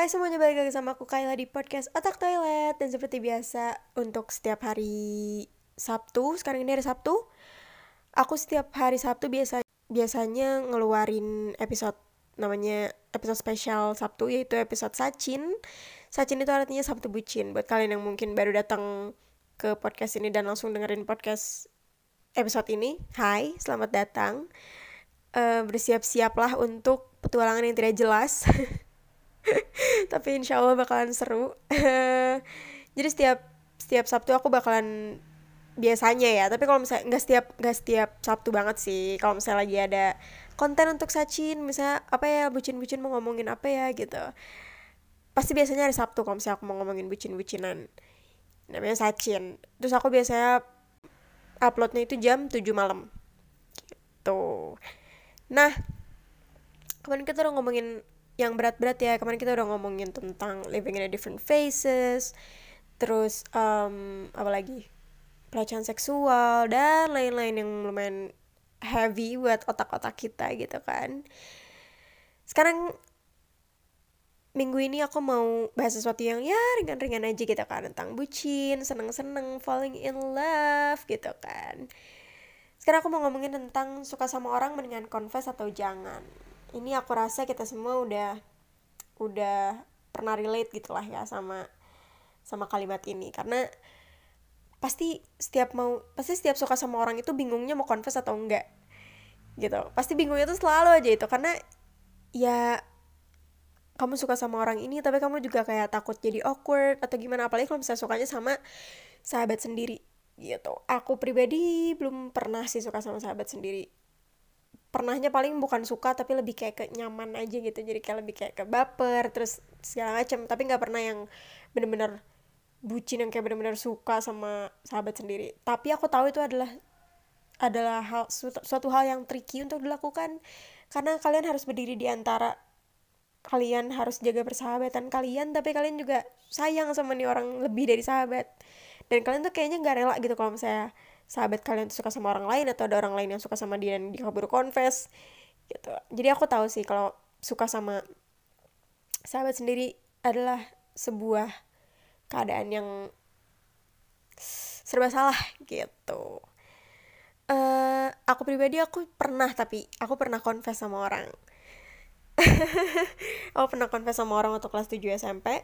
Hai semuanya, balik lagi sama aku Kayla di podcast Otak Toilet. Dan seperti biasa, untuk setiap hari Sabtu, sekarang ini hari Sabtu Aku setiap hari Sabtu biasa biasanya ngeluarin episode namanya episode spesial Sabtu yaitu episode Sacin Sacin itu artinya Sabtu Bucin Buat kalian yang mungkin baru datang ke podcast ini dan langsung dengerin podcast episode ini. Hai, selamat datang. Uh, Bersiap-siaplah untuk petualangan yang tidak jelas tapi insya Allah bakalan seru. Jadi setiap setiap Sabtu aku bakalan biasanya ya. Tapi kalau misalnya nggak setiap nggak setiap Sabtu banget sih. Kalau misalnya lagi ada konten untuk Sacin misalnya apa ya bucin-bucin mau ngomongin apa ya gitu. Pasti biasanya hari Sabtu kalau misalnya aku mau ngomongin bucin-bucinan. Namanya Sacin terus aku biasanya uploadnya itu jam 7 malam. Gitu. Nah kemarin kita udah ngomongin yang berat-berat ya. Kemarin kita udah ngomongin tentang living in a different phases terus um, apa lagi? Pelecehan seksual dan lain-lain yang lumayan heavy buat otak-otak kita gitu kan. Sekarang minggu ini aku mau bahas sesuatu yang ya ringan-ringan aja gitu kan tentang bucin, seneng-seneng, falling in love gitu kan. Sekarang aku mau ngomongin tentang suka sama orang mendingan confess atau jangan ini aku rasa kita semua udah udah pernah relate gitulah ya sama sama kalimat ini. Karena pasti setiap mau pasti setiap suka sama orang itu bingungnya mau confess atau enggak gitu. Pasti bingungnya tuh selalu aja itu. Karena ya kamu suka sama orang ini tapi kamu juga kayak takut jadi awkward atau gimana. Apalagi kalau misalnya sukanya sama sahabat sendiri gitu. Aku pribadi belum pernah sih suka sama sahabat sendiri pernahnya paling bukan suka tapi lebih kayak ke nyaman aja gitu. Jadi kayak lebih kayak ke baper terus segala macam tapi nggak pernah yang bener-bener bucin yang kayak bener-bener suka sama sahabat sendiri. Tapi aku tahu itu adalah adalah hal suatu, hal yang tricky untuk dilakukan. Karena kalian harus berdiri di antara kalian harus jaga persahabatan kalian tapi kalian juga sayang sama nih orang lebih dari sahabat. Dan kalian tuh kayaknya nggak rela gitu kalau misalnya sahabat kalian tuh suka sama orang lain atau ada orang lain yang suka sama dia dan dia kabur confess gitu. Jadi aku tahu sih kalau suka sama sahabat sendiri adalah sebuah keadaan yang serba salah gitu. Uh, aku pribadi aku pernah tapi aku pernah confess sama orang. Aku pernah confess sama orang waktu kelas 7 SMP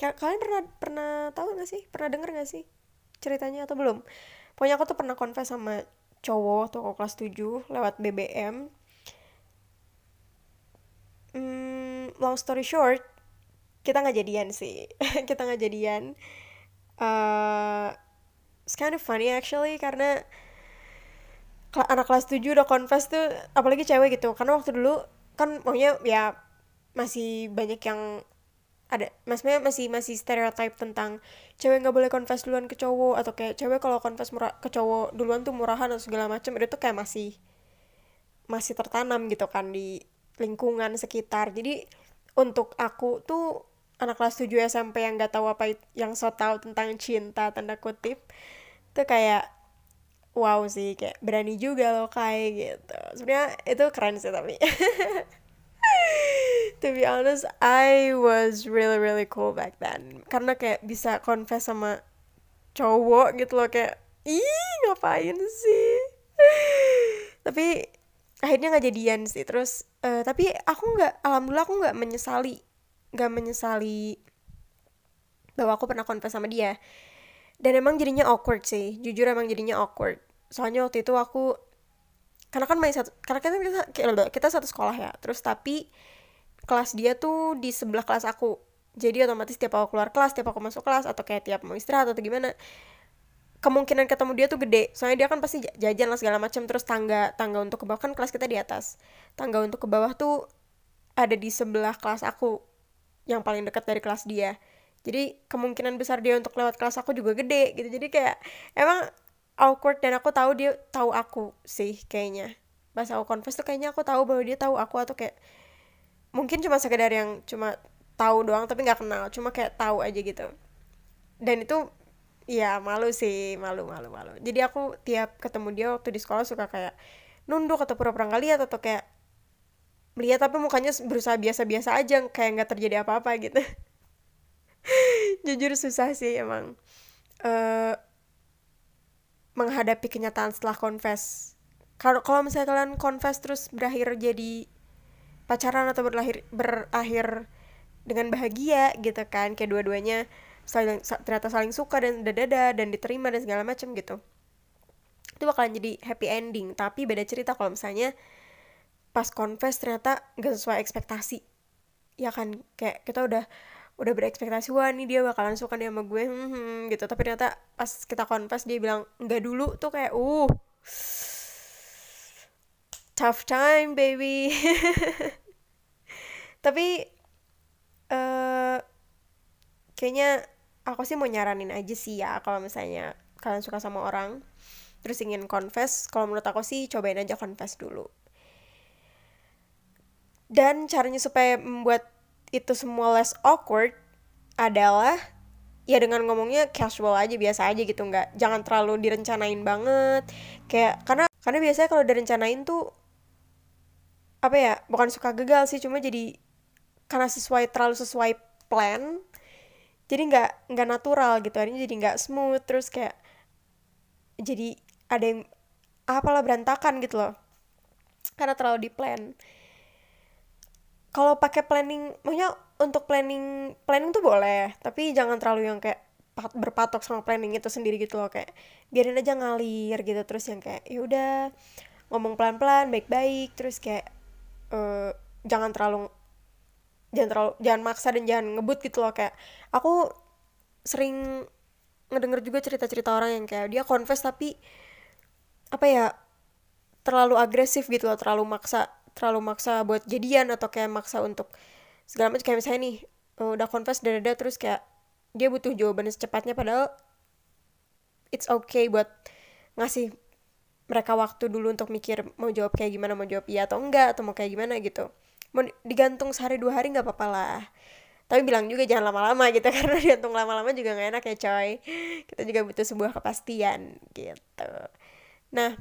kalian pernah pernah tahu gak sih? Pernah denger gak sih ceritanya atau belum pokoknya aku tuh pernah confess sama cowok tuh aku kelas 7 lewat BBM hmm, long story short kita nggak jadian sih. Kita nggak jadian. Uh, it's kind of funny actually karena anak kelas 7 udah confess tuh apalagi cewek gitu. Karena waktu dulu kan maunya ya masih banyak yang ada maksudnya masih masih stereotype tentang cewek nggak boleh confess duluan ke cowok atau kayak cewek kalau confess murah ke cowok duluan tuh murahan atau segala macam itu tuh kayak masih masih tertanam gitu kan di lingkungan sekitar. Jadi untuk aku tuh anak kelas 7 SMP yang nggak tahu apa yang so tau tentang cinta tanda kutip tuh kayak wow sih kayak berani juga loh kayak gitu. Sebenarnya itu keren sih tapi to be honest I was really really cool back then. Karena kayak bisa confess sama cowok gitu loh kayak ih ngapain sih? Tapi akhirnya nggak jadian sih. Terus uh, tapi aku nggak alhamdulillah aku nggak menyesali nggak menyesali bahwa aku pernah confess sama dia. Dan emang jadinya awkward sih. Jujur emang jadinya awkward. Soalnya waktu itu aku karena kan main satu karena kita kita, kita satu sekolah ya. Terus tapi kelas dia tuh di sebelah kelas aku. Jadi otomatis tiap aku keluar kelas tiap aku masuk kelas atau kayak tiap mau istirahat atau gimana kemungkinan ketemu dia tuh gede. Soalnya dia kan pasti jajan lah segala macam terus tangga tangga untuk ke bawah kan kelas kita di atas. Tangga untuk ke bawah tuh ada di sebelah kelas aku yang paling dekat dari kelas dia. Jadi kemungkinan besar dia untuk lewat kelas aku juga gede gitu. Jadi kayak emang awkward dan aku tahu dia tahu aku sih kayaknya. Pas aku confess tuh kayaknya aku tahu bahwa dia tahu aku atau kayak mungkin cuma sekedar yang cuma tahu doang tapi nggak kenal cuma kayak tahu aja gitu. Dan itu ya malu sih malu malu malu. Jadi aku tiap ketemu dia waktu di sekolah suka kayak nunduk atau pura-pura nggak lihat atau kayak melihat tapi mukanya berusaha biasa-biasa aja kayak nggak terjadi apa-apa gitu. Jujur susah sih emang uh, menghadapi kenyataan setelah confess. Kalau kalau misalnya kalian confess terus berakhir jadi pacaran atau berlahir berakhir dengan bahagia gitu kan. Kayak dua-duanya saling ternyata saling suka dan dada dan diterima dan segala macam gitu. Itu bakalan jadi happy ending. Tapi beda cerita kalau misalnya pas confess ternyata gak sesuai ekspektasi. Ya kan? Kayak kita udah udah berekspektasi wah nih dia bakalan suka nih sama gue. Hmm, hmm, gitu. Tapi ternyata pas kita confess dia bilang nggak dulu. Tuh kayak uh tough time baby. Tapi uh, kayaknya aku sih mau nyaranin aja sih ya kalau misalnya kalian suka sama orang terus ingin confess kalau menurut aku sih cobain aja confess dulu. Dan caranya supaya membuat itu semua less awkward adalah ya dengan ngomongnya casual aja biasa aja gitu nggak jangan terlalu direncanain banget. Kayak karena karena biasanya kalau direncanain tuh apa ya bukan suka gagal sih cuma jadi karena sesuai terlalu sesuai plan jadi nggak nggak natural gitu. Ini jadi nggak smooth terus kayak jadi ada yang apalah berantakan gitu loh. Karena terlalu di plan. Kalau pakai planning maksudnya untuk planning planning tuh boleh tapi jangan terlalu yang kayak berpatok sama planning itu sendiri gitu loh. Kayak biarin aja ngalir gitu terus yang kayak ya udah ngomong pelan-pelan baik-baik terus kayak uh, jangan terlalu jangan terlalu jangan maksa dan jangan ngebut gitu loh kayak aku sering ngedenger juga cerita-cerita orang yang kayak dia confess tapi apa ya terlalu agresif gitu loh terlalu maksa terlalu maksa buat jadian atau kayak maksa untuk segala macam. Kayak misalnya nih uh, udah confess dada terus kayak dia butuh jawaban secepatnya padahal it's okay buat ngasih mereka waktu dulu untuk mikir mau jawab kayak gimana mau jawab iya atau enggak atau mau kayak gimana gitu. Mau digantung sehari dua hari nggak apa-apa lah. Tapi bilang juga jangan lama-lama gitu karena digantung lama-lama juga nggak enak ya coy. Kita juga butuh sebuah kepastian gitu. Nah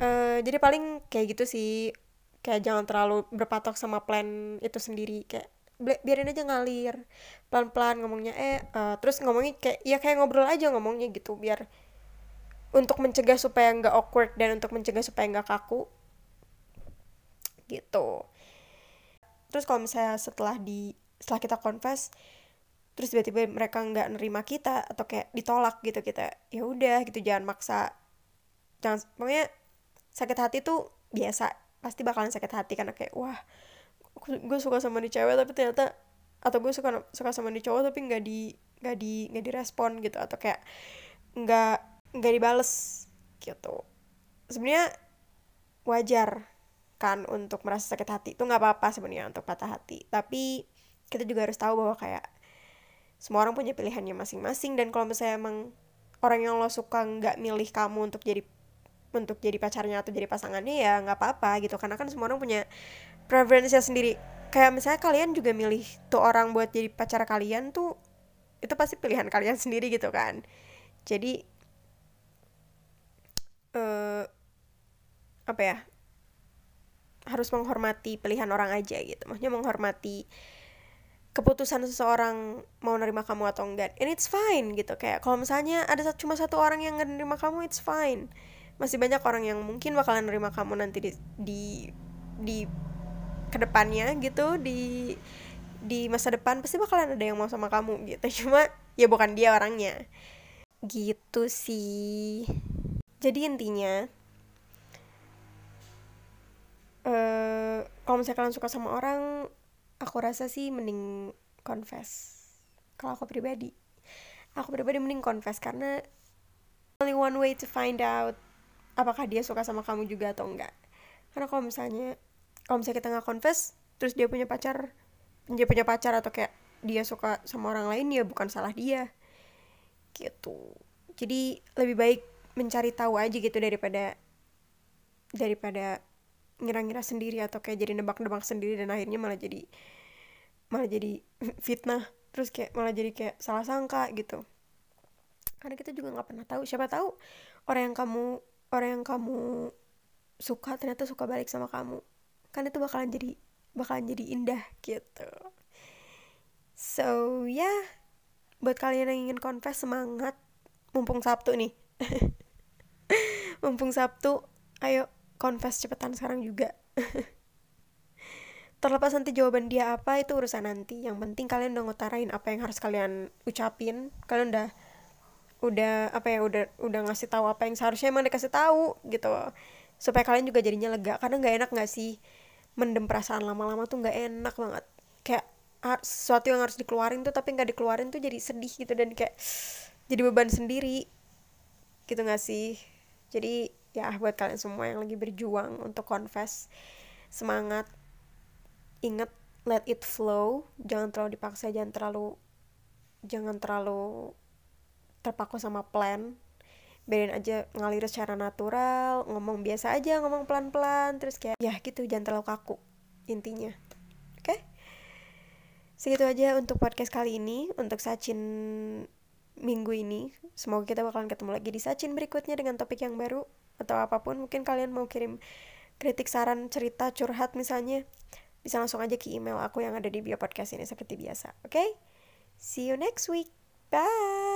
uh, jadi paling kayak gitu sih. Kayak jangan terlalu berpatok sama plan itu sendiri. Kayak biarin aja ngalir. Pelan-pelan ngomongnya eh uh, terus ngomongnya kayak ya kayak ngobrol aja ngomongnya gitu biar untuk mencegah supaya nggak awkward dan untuk mencegah supaya nggak kaku. Gitu. Terus kalau misalnya setelah di setelah kita confess terus tiba-tiba mereka nggak nerima kita atau kayak ditolak gitu kita ya udah gitu jangan maksa. Jangan pokoknya sakit hati tuh biasa pasti bakalan sakit hati karena kayak wah gue suka sama nih cewek tapi ternyata atau gue suka suka sama nih cowok tapi nggak di nggak di nggak direspon gitu atau kayak nggak nggak dibales gitu. Sebenarnya wajar kan untuk merasa sakit hati. Itu nggak apa-apa sebenarnya untuk patah hati. Tapi kita juga harus tahu bahwa kayak semua orang punya pilihannya masing-masing. Dan kalau misalnya emang orang yang lo suka nggak milih kamu untuk jadi untuk jadi pacarnya atau jadi pasangannya ya nggak apa-apa gitu. Karena kan semua orang punya preferensinya sendiri. Kayak misalnya kalian juga milih tuh orang buat jadi pacar kalian tuh itu pasti pilihan kalian sendiri gitu kan. Jadi uh, apa ya harus menghormati pilihan orang aja gitu. Maksudnya menghormati keputusan seseorang mau nerima kamu atau enggak. And it's fine gitu. Kayak kalau misalnya ada cuma satu orang yang nggak nerima kamu it's fine. Masih banyak orang yang mungkin bakalan nerima kamu nanti di di di ke depannya gitu di di masa depan pasti bakalan ada yang mau sama kamu gitu. Cuma ya bukan dia orangnya. Gitu sih jadi intinya uh, kalau misalnya kalian suka sama orang aku rasa sih mending confess. Kalau aku pribadi aku pribadi mending confess karena only one way to find out apakah dia suka sama kamu juga atau enggak. Karena kalau misalnya kalau misalnya kita nggak confess terus dia punya pacar dia punya pacar atau kayak dia suka sama orang lain ya bukan salah dia. Gitu. Jadi lebih baik mencari tahu aja gitu daripada daripada ngira-ngira sendiri atau kayak jadi nebak-nebak sendiri dan akhirnya malah jadi malah jadi fitnah. Terus kayak malah jadi kayak salah sangka gitu. Karena kita juga nggak pernah tahu. Siapa tahu orang yang kamu orang yang kamu suka ternyata suka balik sama kamu. Kan itu bakalan jadi bakalan jadi indah gitu. So ya. Yeah, buat kalian yang ingin confess semangat. Mumpung Sabtu nih mumpung Sabtu ayo confess cepetan sekarang juga. Terlepas nanti jawaban dia apa itu urusan nanti. Yang penting kalian udah ngutarain apa yang harus kalian ucapin. Kalian udah udah apa ya udah udah ngasih tahu apa yang seharusnya emang dikasih tahu gitu. Supaya kalian juga jadinya lega. Karena nggak enak nggak sih mendem perasaan lama-lama tuh nggak enak banget. Kayak sesuatu yang harus dikeluarin tuh tapi nggak dikeluarin tuh jadi sedih gitu. Dan kayak jadi beban sendiri. Gitu nggak sih jadi ya buat kalian semua yang lagi berjuang untuk confess semangat inget let it flow. Jangan terlalu dipaksa jangan terlalu jangan terlalu terpaku sama plan. Biarin aja ngalir secara natural ngomong biasa aja ngomong pelan-pelan terus kayak ya gitu jangan terlalu kaku intinya. Oke? Okay? segitu aja untuk podcast kali ini. Untuk Sacin minggu ini semoga kita bakalan ketemu lagi di Sacin berikutnya dengan topik yang baru atau apa pun mungkin kalian mau kirim kritik saran cerita curhat misalnya bisa langsung aja ke email aku yang ada di bio podcast ini seperti biasa. Oke? Okay? See you next week. Bye.